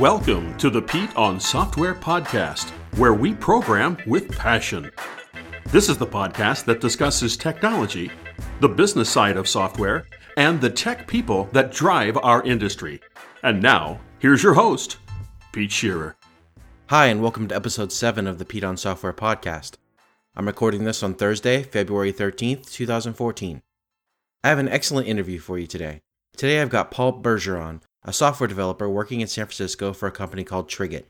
Welcome to the Pete on Software podcast, where we program with passion. This is the podcast that discusses technology, the business side of software, and the tech people that drive our industry. And now, here's your host, Pete Shearer. Hi, and welcome to episode 7 of the Pete on Software podcast. I'm recording this on Thursday, February 13th, 2014. I have an excellent interview for you today. Today I've got Paul Bergeron, a software developer working in San Francisco for a company called Triggit.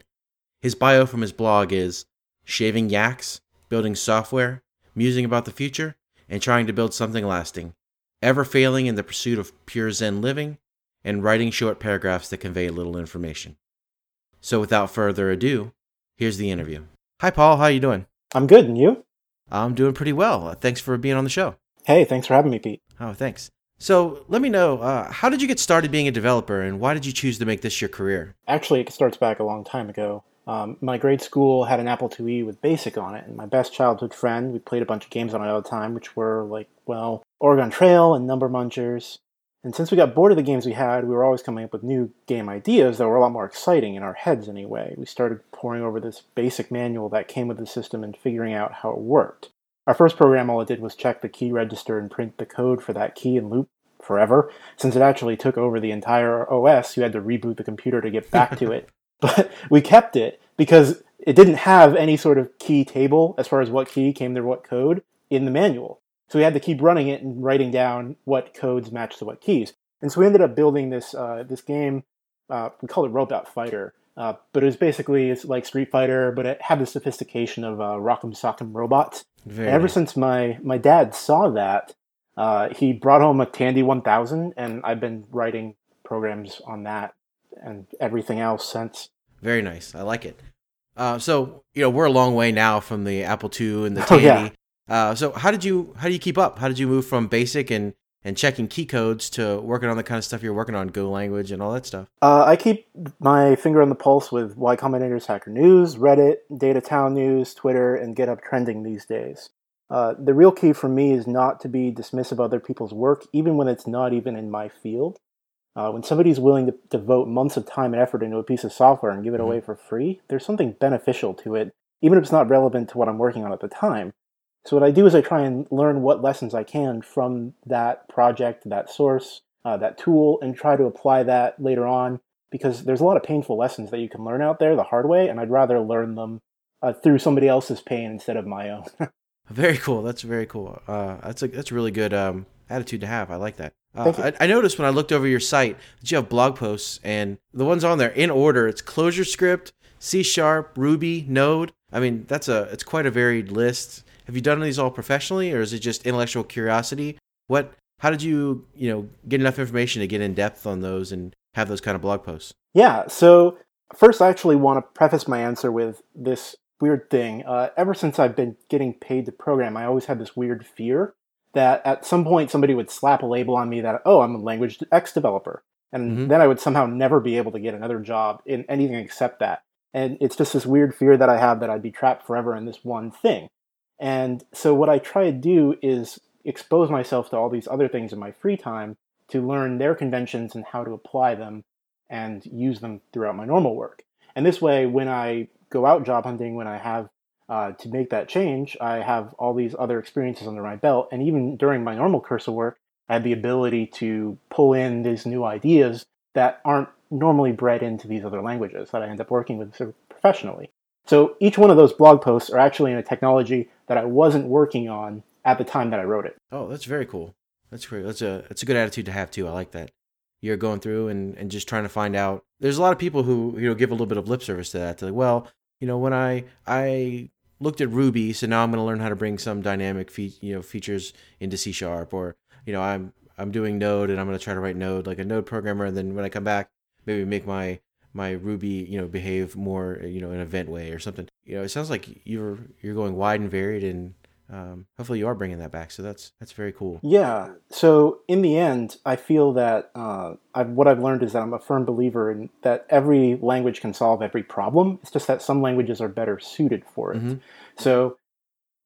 His bio from his blog is shaving yaks, building software, musing about the future, and trying to build something lasting, ever failing in the pursuit of pure Zen living, and writing short paragraphs that convey little information. So without further ado, here's the interview. Hi Paul, how are you doing? I'm good, and you? I'm doing pretty well. Thanks for being on the show. Hey, thanks for having me, Pete. Oh, thanks. So let me know, uh, how did you get started being a developer, and why did you choose to make this your career? Actually, it starts back a long time ago. Um, my grade school had an Apple IIe with BASIC on it, and my best childhood friend, we played a bunch of games on it all the time, which were like, well, Oregon Trail and Number Munchers. And since we got bored of the games we had, we were always coming up with new game ideas that were a lot more exciting in our heads anyway. We started poring over this basic manual that came with the system and figuring out how it worked. Our first program, all it did was check the key register and print the code for that key and loop forever. Since it actually took over the entire OS, you had to reboot the computer to get back to it. But we kept it because it didn't have any sort of key table as far as what key came to what code in the manual. So we had to keep running it and writing down what codes match to what keys. And so we ended up building this uh, this game. Uh, we called it Robot Fighter, uh, but it was basically it's like Street Fighter, but it had the sophistication of uh, Rock'em Sock'em robots. Very Ever nice. since my my dad saw that, uh, he brought home a Tandy 1000, and I've been writing programs on that and everything else since. Very nice. I like it. Uh, so you know we're a long way now from the Apple II and the Oh, Tandy. yeah. uh, so how did you how do you keep up? How did you move from basic and and checking key codes to working on the kind of stuff you're working on, Go language and all that stuff? Uh, I keep my finger on the pulse with Y Combinator's Hacker News, Reddit, DataTau News, Twitter, and GitHub Trending these days. Uh, the real key for me is not to be dismissive of other people's work, even when it's not even in my field. Uh, when somebody's willing to devote months of time and effort into a piece of software and give it Mhm. away for free, there's something beneficial to it, even if it's not relevant to what I'm working on at the time. So what I do is I try and learn what lessons I can from that project, that source, uh, that tool, and try to apply that later on. Because there's a lot of painful lessons that you can learn out there the hard way, and I'd rather learn them uh, through somebody else's pain instead of my own. Very cool. That's very cool. Uh, that's a that's a really good um, attitude to have. I like that. Uh. I, I noticed when I looked over your site that you have blog posts, and the ones on there in order. It's ClojureScript, C Sharp, Ruby, Node. I mean, that's a it's quite a varied list. Have you done these all professionally, or is it just intellectual curiosity? What? How did you you know get enough information to get in depth on those and have those kind of blog posts? Yeah, so first, I actually want to preface my answer with this weird thing. Uh, ever since I've been getting paid to program, I always had this weird fear that at some point somebody would slap a label on me that, oh, I'm a language X developer. And Mhm. then I would somehow never be able to get another job in anything except that. And it's just this weird fear that I have that I'd be trapped forever in this one thing. And so what I try to do is expose myself to all these other things in my free time to learn their conventions and how to apply them and use them throughout my normal work. And this way, when I go out job hunting, when I have uh, to make that change, I have all these other experiences under my belt. And even during my normal cursor work, I have the ability to pull in these new ideas that aren't normally bred into these other languages that I end up working with professionally. So each one of those blog posts are actually in a technology that I wasn't working on at the time that I wrote it. Oh, that's very cool. That's great. That's a that's a good attitude to have too. I like that. You're going through and, and just trying to find out. There's a lot of people who you know give a little bit of lip service to that. They're like, well, you know, when I I looked at Ruby, so now I'm going to learn how to bring some dynamic fe- you know features into C sharp, or you know, I'm I'm doing Node and I'm going to try to write Node like a Node programmer, and then when I come back, maybe make my my Ruby you know behave more you know in an event way or something. You know, it sounds like you're you're going wide and varied and um, hopefully you are bringing that back. So that's that's very cool. Yeah. So in the end, I feel that uh, I've, what I've learned is that I'm a firm believer in that every language can solve every problem. It's just that some languages are better suited for it. Mhm. So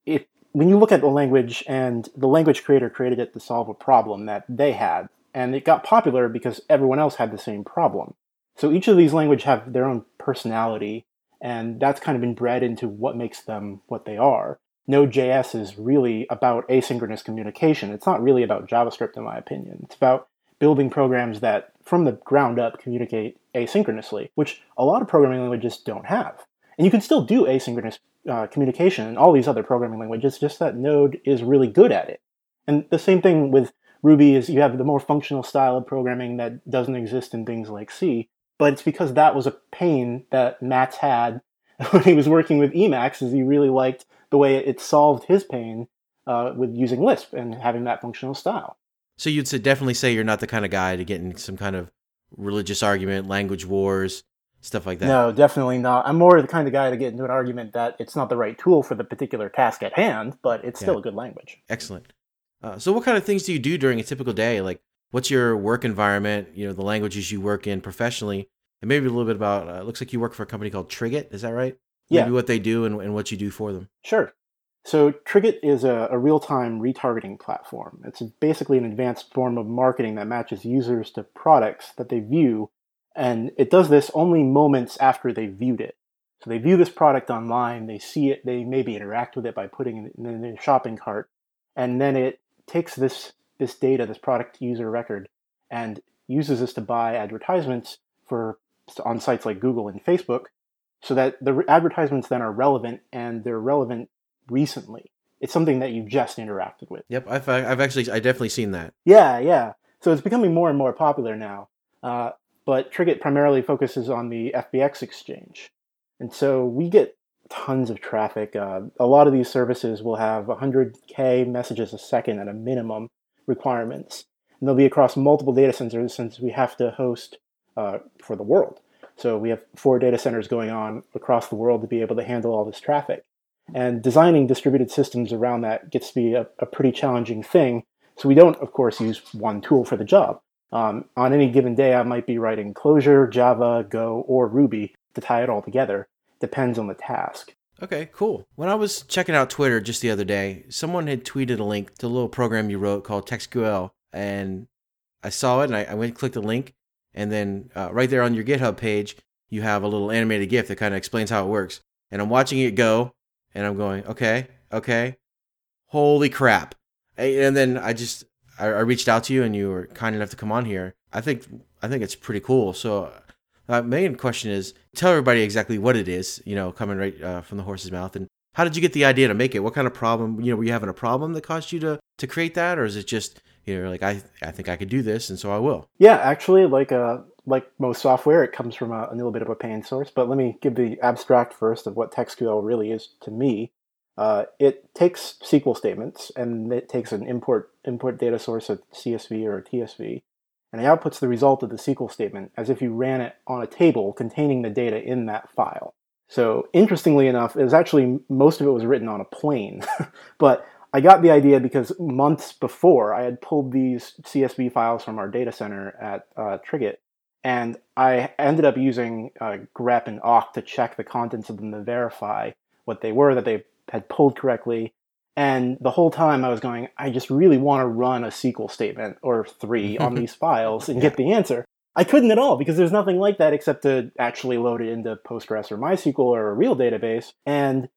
if when you look at the language and the language creator created it to solve a problem that they had, and it got popular because everyone else had the same problem. So each of these languages have their own personality, and that's kind of been bred into what makes them what they are. Node.js is really about asynchronous communication. It's not really about JavaScript, in my opinion. It's about building programs that, from the ground up, communicate asynchronously, which a lot of programming languages don't have. And you can still do asynchronous uh, communication in all these other programming languages, just that Node is really good at it. And the same thing with Ruby is you have the more functional style of programming that doesn't exist in things like C, but it's because that was a pain that Matz had when he was working with Emacs, is he really liked the way it solved his pain uh, with using Lisp and having that functional style. So you'd say, definitely say you're not the kind of guy to get in some kind of religious argument, language wars, stuff like that. No, definitely not. I'm more the kind of guy to get into an argument that it's not the right tool for the particular task at hand, but it's still a good language. Excellent. Uh, so, what kind of things do you do during a typical day? Like, what's your work environment? You know, the languages you work in professionally, and maybe a little bit about. Uh, looks like you work for a company called Triggit. Is that right? Yeah. Maybe what they do and, and what you do for them. Sure. So Triggit is a, a real-time retargeting platform. It's basically an advanced form of marketing that matches users to products that they view, and it does this only moments after they viewed it. So they view this product online, they see it, they maybe interact with it by putting it in their shopping cart, and then it takes this this data, this product user record, and uses this to buy advertisements for on sites like Google and Facebook, so that the advertisements then are relevant and they're relevant recently. It's something that you've just interacted with. Yep, I've I've actually I definitely seen that. Yeah, yeah. So it's becoming more and more popular now. Uh, but Triggit primarily focuses on the FBX exchange, and so we get tons of traffic. Uh, a lot of these services will have 100k messages a second at a minimum requirements, and they'll be across multiple data centers since we have to host uh, for the world. So we have four data centers going on across the world to be able to handle all this traffic. And designing distributed systems around that gets to be a, a pretty challenging thing. So we don't, of course, use one tool for the job. Um, on any given day, I might be writing Clojure, Java, Go, or Ruby to tie it all together depends on the task. Okay, cool. When I was checking out Twitter just the other day, someone had tweeted a link to a little program you wrote called TextQL, and I saw it and I, I went and clicked the link, and then uh, right there on your GitHub page, you have a little animated GIF that kind of explains how it works. And I'm watching it go, and I'm going, okay, okay, holy crap! And then I just I, I reached out to you, and you were kind enough to come on here. I think I think it's pretty cool. So uh, main question is tell everybody exactly what it is, you know, coming right uh, from the horse's mouth. And how did you get the idea to make it? What kind of problem, you know, were you having a problem that caused you to, to create that? Or is it just, you know, like, I, I think I could do this and so I will? Yeah, actually, like, uh, like most software, it comes from a, a little bit of a pain source. But let me give the abstract first of what TextQL really is to me. Uh, it takes SQL statements and it takes an import import data source, a CSV or a TSV, and it outputs the result of the SQL statement as if you ran it on a table containing the data in that file. So interestingly enough, it was actually most of it was written on a plane, but I got the idea because months before I had pulled these CSV files from our data center at uh, and I ended up using uh, grep and awk to check the contents of them to verify what they were that they had pulled correctly, and the whole time I was going, I just really want to run a SQL statement or three on these files and get the answer. I couldn't at all because there's nothing like that except to actually load it into Postgres or MySQL or a real database. And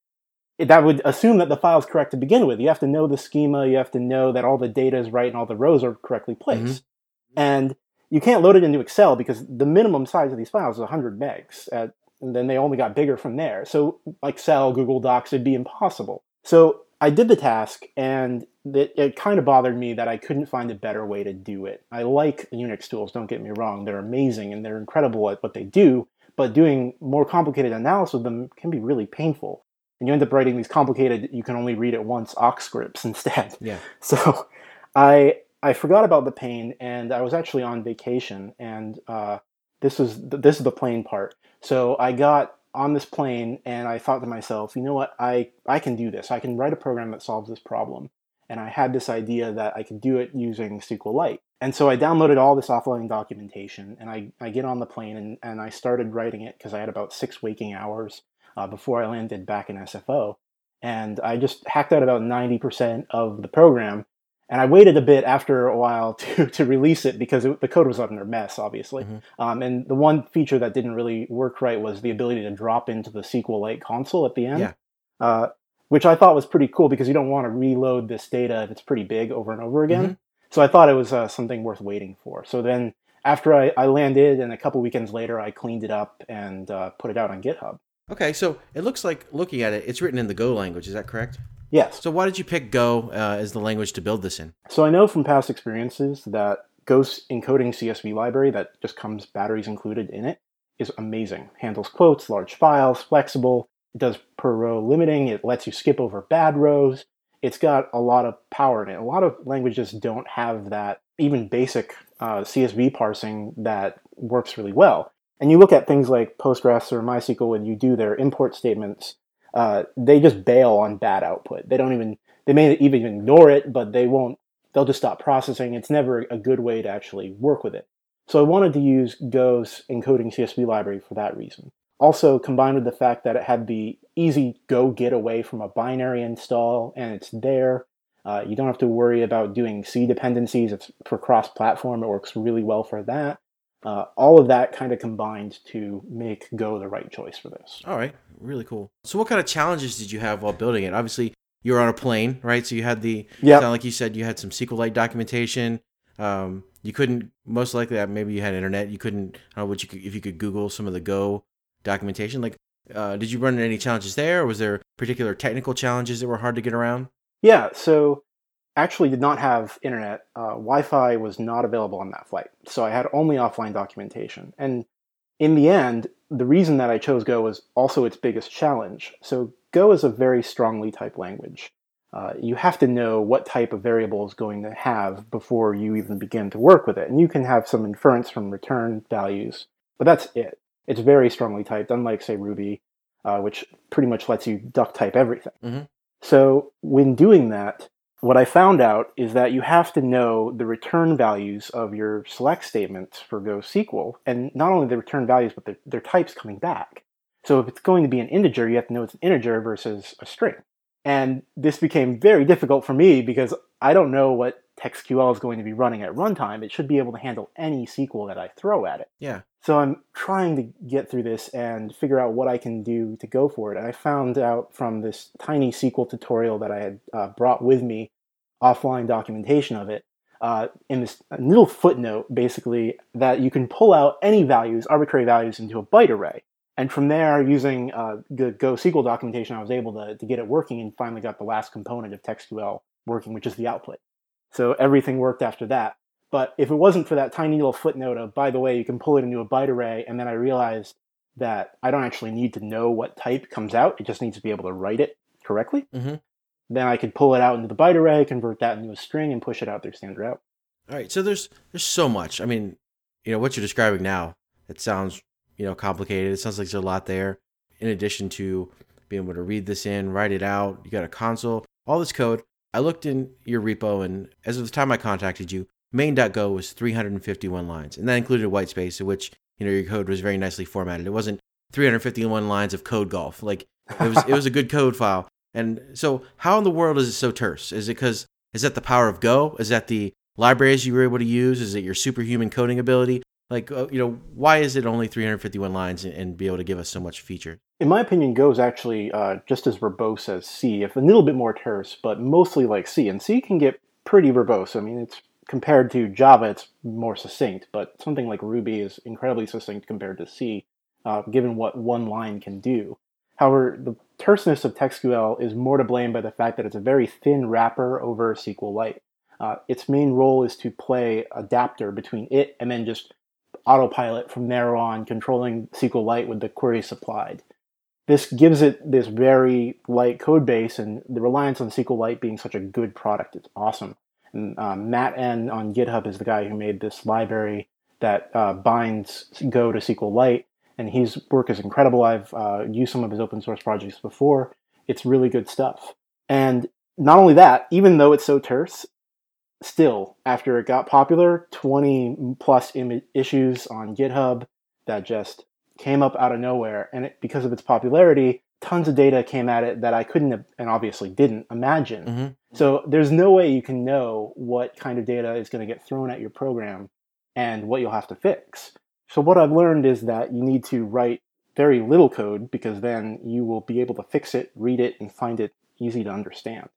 that would assume that the file is correct to begin with. You have to know the schema, you have to know that all the data is right and all the rows are correctly placed. Mm-hmm. And you can't load it into Excel because the minimum size of these files is 100 megs. At, and then they only got bigger from there. So Excel, Google Docs, it'd be impossible. So I did the task, and it, it, kind of bothered me that I couldn't find a better way to do it. I like Unix tools, don't get me wrong. They're amazing and they're incredible at what they do, but doing more complicated analysis of them can be really painful. And you end up writing these complicated, you can only read it once awk scripts instead. Yeah. So I I forgot about the pain, and I was actually on vacation, and uh, this was this is the plane part. So I got on this plane and I thought to myself, you know what, I, I can do this. I can write a program that solves this problem. And I had this idea that I could do it using SQLite. And so I downloaded all this offline documentation and I, I get on the plane and, and I started writing it because I had about six waking hours uh, before I landed back in SFO. And I just hacked out about 90% of the program And I waited a bit after a while to, to release it because it, the code was under mess, obviously. Mm-hmm. Um, and the one feature that didn't really work right was the ability to drop into the SQLite console at the end. Yeah. Uh, which I thought was pretty cool because you don't want to reload this data if it's pretty big over and over again. Mm-hmm. So I thought it was uh, something worth waiting for. So then after I, I, landed and a couple weekends later, I cleaned it up and uh, put it out on GitHub. Okay, so it looks like looking at it, it's written in the Go language. Is that correct? Yes. So why did you pick Go uh, as the language to build this in? So I know from past experiences that Go's encoding CSV library that just comes batteries included in it is amazing. Handles quotes, large files, flexible. It does per row limiting. It lets you skip over bad rows. It's got a lot of power in it. A lot of languages don't have that even basic uh, CSV parsing that works really well. And you look at things like Postgres or MySQL when you do their import statements, uh, they just bail on bad output. They don't even, they may even ignore it, but they won't, they'll just stop processing. It's never a good way to actually work with it. So I wanted to use Go's encoding CSV library for that reason. Also, combined with the fact that it had the easy Go get away from a binary install and it's there, uh, you don't have to worry about doing C dependencies. It's for cross platform, it works really well for that. Uh, all of that kind of combined to make Go the right choice for this. All right, really cool. So, what kind of challenges did you have while building it? Obviously, you were on a plane, right? So you had the yeah, like you said, you had some SQLite documentation. Um, you couldn't most likely uh, maybe you had internet. You couldn't. I don't know what you could if you could Google some of the Go documentation. Like, uh, did you run into any challenges there? Or was there particular technical challenges that were hard to get around? Yeah, so actually did not have internet. Uh, Wi-Fi was not available on that flight, so I had only offline documentation. And in the end, the reason that I chose Go was also its biggest challenge. So Go is a very strongly typed language. Uh, you have to know what type of variable is going to have before you even begin to work with it. And you can have some inference from return values, but that's it. It's very strongly typed, unlike, say, Ruby, uh, which pretty much lets you duck type everything. Mm-hmm. So when doing that, what I found out is that you have to know the return values of your select statements for GoSQL, and not only the return values, but their, their types coming back. So if it's going to be an integer, you have to know it's an integer versus a string. And this became very difficult for me because I don't know what TextQL is going to be running at runtime. It should be able to handle any SQL that I throw at it. Yeah. So I'm trying to get through this and figure out what I can do to go for it. And I found out from this tiny SQL tutorial that I had uh, brought with me, offline documentation of it, uh, in this little footnote, basically, that you can pull out any values, arbitrary values, into a byte array. And from there, using uh, the Go SQL documentation, I was able to, to get it working and finally got the last component of TextQL working, which is the output. So everything worked after that. But if it wasn't for that tiny little footnote of, by the way, you can pull it into a byte array, and then I realized that I don't actually need to know what type comes out, it just needs to be able to write it correctly. Mm-hmm. Then I could pull it out into the byte array, convert that into a string, and push it out through standard out. All right, so there's there's so much. I mean, you know, what you're describing now, it sounds you know complicated. It sounds like there's a lot there. In addition to being able to read this in, write it out, you got a console, all this code. I looked in your repo, and as of the time I contacted you, main.go was 351 lines, and that included white space, which you know your code was very nicely formatted. It wasn't 351 lines of code golf. Like it was, it was a good code file. And so, how in the world is it so terse? Is it because is that the power of Go? Is that the libraries you were able to use? Is it your superhuman coding ability? Like, uh, you know, why is it only 351 lines and, and, be able to give us so much feature? In my opinion, Go is actually uh, just as verbose as C, if a little bit more terse, but mostly like C. And C can get pretty verbose. I mean, it's compared to Java, it's more succinct, but something like Ruby is incredibly succinct compared to C, uh, given what one line can do. However, the terseness of TextQL is more to blame by the fact that it's a very thin wrapper over SQLite. Uh, its main role is to play adapter between it and then just autopilot from there on, controlling SQLite with the query supplied. This gives it this very light code base, and the reliance on SQLite being such a good product, it's awesome. And um, Matt N on GitHub is the guy who made this library that uh, binds Go to SQLite, and his work is incredible. I've uh, used some of his open source projects before. It's really good stuff. And not only that, even though it's so terse, still, after it got popular, 20 plus Im- issues on GitHub that just came up out of nowhere. And it, because of its popularity, tons of data came at it that I couldn't have, and obviously didn't imagine. hmm So there's no way you can know what kind of data is going to get thrown at your program and what you'll have to fix. So what I've learned is that you need to write very little code because then you will be able to fix it, read it, and find it easy to understand.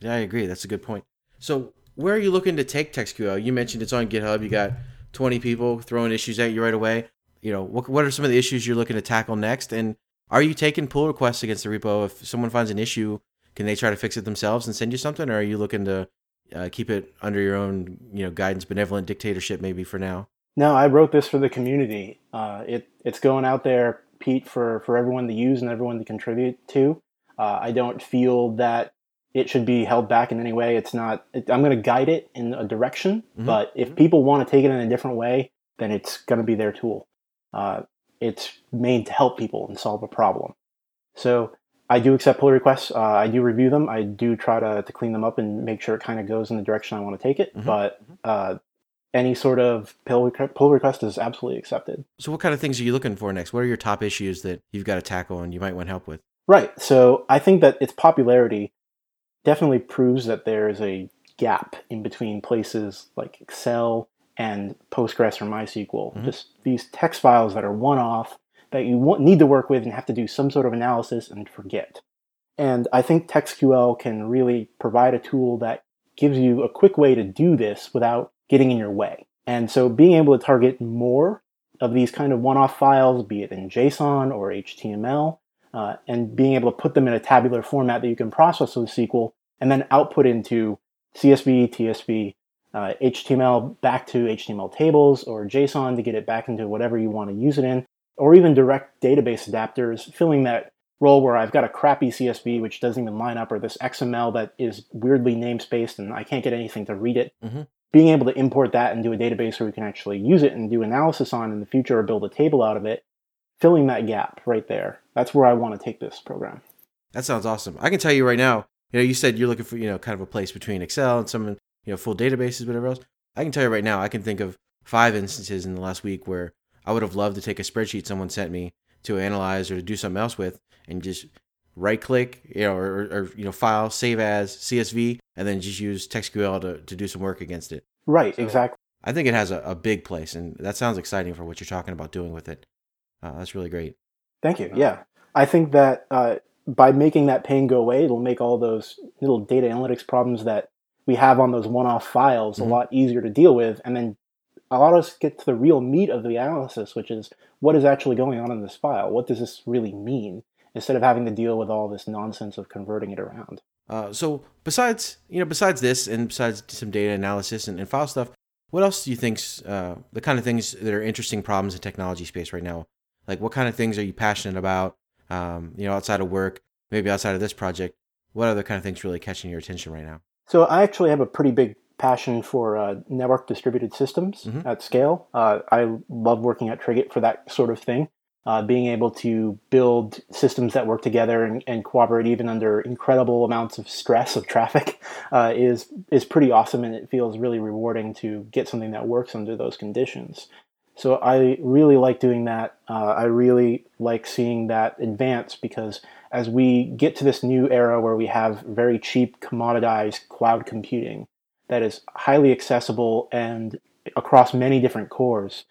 Yeah, I agree. That's a good point. So, where are you looking to take TextQL? You mentioned it's on GitHub. You got 20 people throwing issues at you right away. You know, what, what are some of the issues you're looking to tackle next? And are you taking pull requests against the repo? If someone finds an issue, can they try to fix it themselves and send you something? Or are you looking to uh, keep it under your own, you know, guidance, benevolent dictatorship maybe for now? No, I wrote this for the community. Uh, it it's going out there, Pete, for for everyone to use and everyone to contribute to. Uh, I don't feel that it should be held back in any way. It's not. It, I'm going to guide it in a direction, Mhm. but if people want to take it in a different way, then it's going to be their tool. Uh, it's made to help people and solve a problem. So I do accept pull requests. Uh, I do review them. I do try to, to clean them up and make sure it kind of goes in the direction I want to take it. Mhm. But uh, any sort of pull, requ- pull request is absolutely accepted. So, what kind of things are you looking for next? What are your top issues that you've got to tackle and you might want help with? Right. So I think that its popularity definitely proves that there is a gap in between places like Excel and Postgres or MySQL. Mhm. Just these text files that are one off that you want, need to work with and have to do some sort of analysis and forget. And I think TextQL can really provide a tool that gives you a quick way to do this without getting in your way. And so being able to target more of these kind of one-off files, be it in JSON or HTML, uh, and being able to put them in a tabular format that you can process with SQL and then output into CSV, TSV, uh, HTML back to HTML tables or JSON to get it back into whatever you want to use it in, or even direct database adapters, filling that role where I've got a crappy CSV which doesn't even line up, or this XML that is weirdly namespaced and I can't get anything to read it. Mhm. Being able to import that into a database where we can actually use it and do analysis on in the future or build a table out of it, filling that gap right there. That's where I want to take this program. That sounds awesome. I can tell you right now, you know, you said you're looking for, you know, kind of a place between Excel and some, you know, full databases, whatever else. I can tell you right now, I can think of five instances in the last week where I would have loved to take a spreadsheet someone sent me to analyze or to do something else with and just right click, you know, or, or you know, file, save as CSV, and then just use TextQL to, to do some work against it. Right, So- exactly. I think it has a, a big place, and that sounds exciting for what you're talking about doing with it. Uh, that's really great. Thank you. Yeah. I think that uh, by making that pain go away, it'll make all those little data analytics problems that we have on those one off files Mhm. a lot easier to deal with and then allow us to get to the real meat of the analysis, which is what is actually going on in this file? What does this really mean? Instead of having to deal with all this nonsense of converting it around. Uh, so besides you know besides this and besides some data analysis and, and file stuff, what else do you think's uh, the kind of things that are interesting problems in technology space right now? Like what kind of things are you passionate about? Um, you know, outside of work, maybe outside of this project, what other kind of things really catching your attention right now? So I actually have a pretty big passion for uh, network distributed systems Mhm. at scale. Uh, I love working at Triggit for that sort of thing. Uh, being able to build systems that work together and, and cooperate even under incredible amounts of stress of traffic uh, is is pretty awesome, and it feels really rewarding to get something that works under those conditions. So I really like doing that. Uh, I really like seeing that advance because as we get to this new era where we have very cheap commoditized cloud computing that is highly accessible and across many different cores,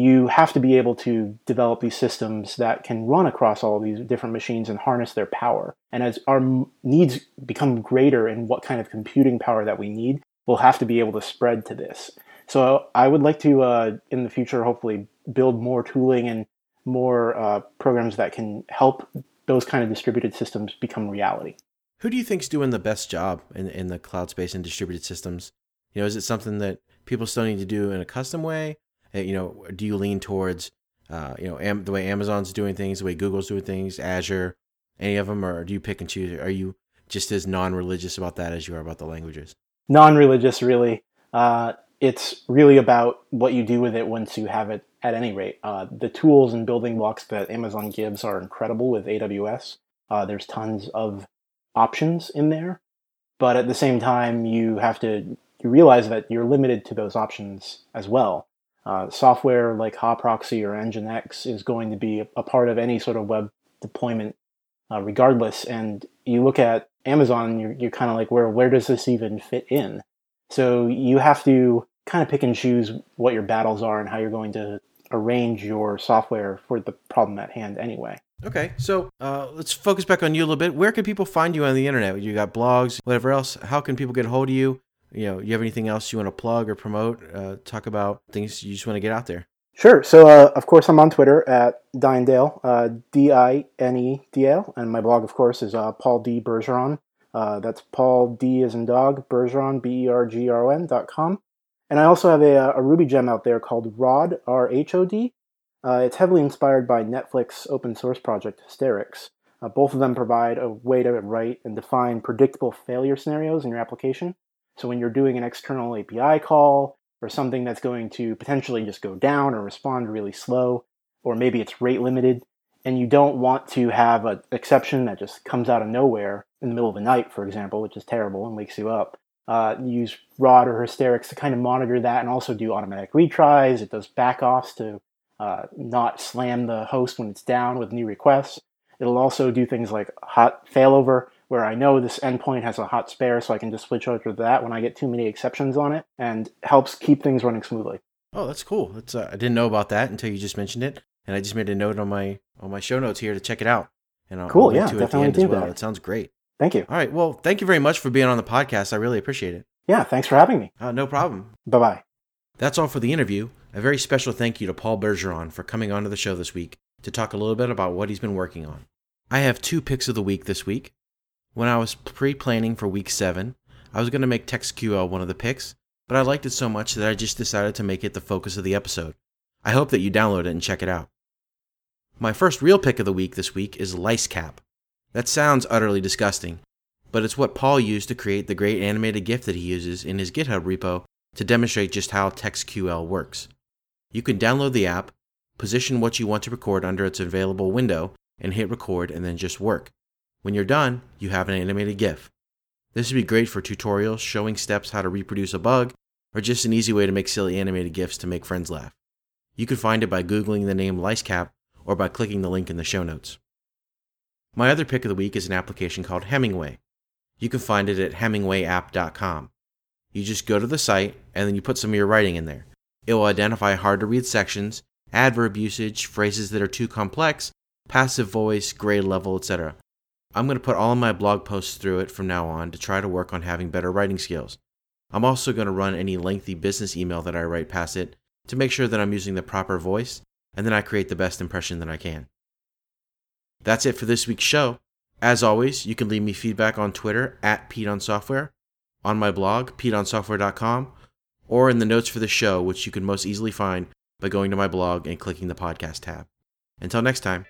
you have to be able to develop these systems that can run across all these different machines and harness their power. And as our needs become greater in what kind of computing power that we need, we'll have to be able to spread to this. So I would like to, uh, in the future, hopefully build more tooling and more uh, programs that can help those kind of distributed systems become reality. Who do you think's doing the best job in in the cloud space and distributed systems? You know, is it something that people still need to do in a custom way? Uh, You know, do you lean towards uh, you know Am- the way Amazon's doing things, the way Google's doing things, Azure, any of them, or do you pick and choose? Are you just as non-religious about that as you are about the languages? non-religious really uh, it's really about what you do with it once you have it at any rate uh, the tools and building blocks that amazon gives are incredible with aws uh, there's tons of options in there but at the same time you have to you realize that you're limited to those options as well uh, software like haproxy or nginx is going to be a, a part of any sort of web deployment uh, regardless. And you look at Amazon, you're, you're kind of like, where where does this even fit in? So you have to kind of pick and choose what your battles are and how you're going to arrange your software for the problem at hand anyway. Okay, so uh, let's focus back on you a little bit. Where can people find you on the internet? You got blogs, whatever else. How can people get a hold of you? You know, you have anything else you want to plug or promote? Uh, talk about things you just want to get out there. Sure. So, uh, of course, I'm on Twitter at Dinedal, uh, D I N E D L, and my blog, of course, is uh, Paul D Bergeron. Uh, that's Paul D as in dog Bergeron B E R G R O N dot com. And I also have a, a Ruby gem out there called Rhod, R H O D. Uh, it's heavily inspired by Netflix open source project Hystrix. Uh, both of them provide a way to write and define predictable failure scenarios in your application. So when you're doing an external API call or something that's going to potentially just go down or respond really slow, or maybe it's rate limited, and you don't want to have an exception that just comes out of nowhere in the middle of the night, for example, which is terrible and wakes you up. Uh, use Rhod or Hystrix to kind of monitor that and also do automatic retries. It does backoffs to uh, not slam the host when it's down with new requests. It'll also do things like hot failover, where I know this endpoint has a hot spare, so I can just switch over to that when I get too many exceptions on it, and helps keep things running smoothly. Oh, that's cool. That's uh, I didn't know about that until you just mentioned it, and I just made a note on my on my show notes here to check it out. And I'll, cool, I'll yeah, to definitely it do well. that. It sounds great. Thank you. All right. Well, thank you very much for being on the podcast. I really appreciate it. Yeah, thanks for having me. Uh, no problem. Bye bye. That's all for the interview. A very special thank you to Paul Bergeron for coming onto the show this week to talk a little bit about what he's been working on. I have two picks of the week this week. When I was pre planning for week 7, I was going to make TextQL one of the picks, but I liked it so much that I just decided to make it the focus of the episode. I hope that you download it and check it out. My first real pick of the week this week is LiceCap. That sounds utterly disgusting, but it's what Paul used to create the great animated GIF that he uses in his GitHub repo to demonstrate just how TextQL works. You can download the app, position what you want to record under its available window, and hit record and then just work. When you're done, you have an animated GIF. This would be great for tutorials showing steps how to reproduce a bug, or just an easy way to make silly animated GIFs to make friends laugh. You can find it by Googling the name LiceCap or by clicking the link in the show notes. My other pick of the week is an application called Hemingway. You can find it at hemingwayapp.com. You just go to the site and then you put some of your writing in there. It will identify hard to read sections, adverb usage, phrases that are too complex, passive voice, grade level, etc. I'm going to put all of my blog posts through it from now on to try to work on having better writing skills. I'm also going to run any lengthy business email that I write past it to make sure that I'm using the proper voice and then I create the best impression that I can. That's it for this week's show. As always, you can leave me feedback on Twitter at PeteOnSoftware, on my blog, PeteOnSoftware.com, or in the notes for the show, which you can most easily find by going to my blog and clicking the podcast tab. Until next time.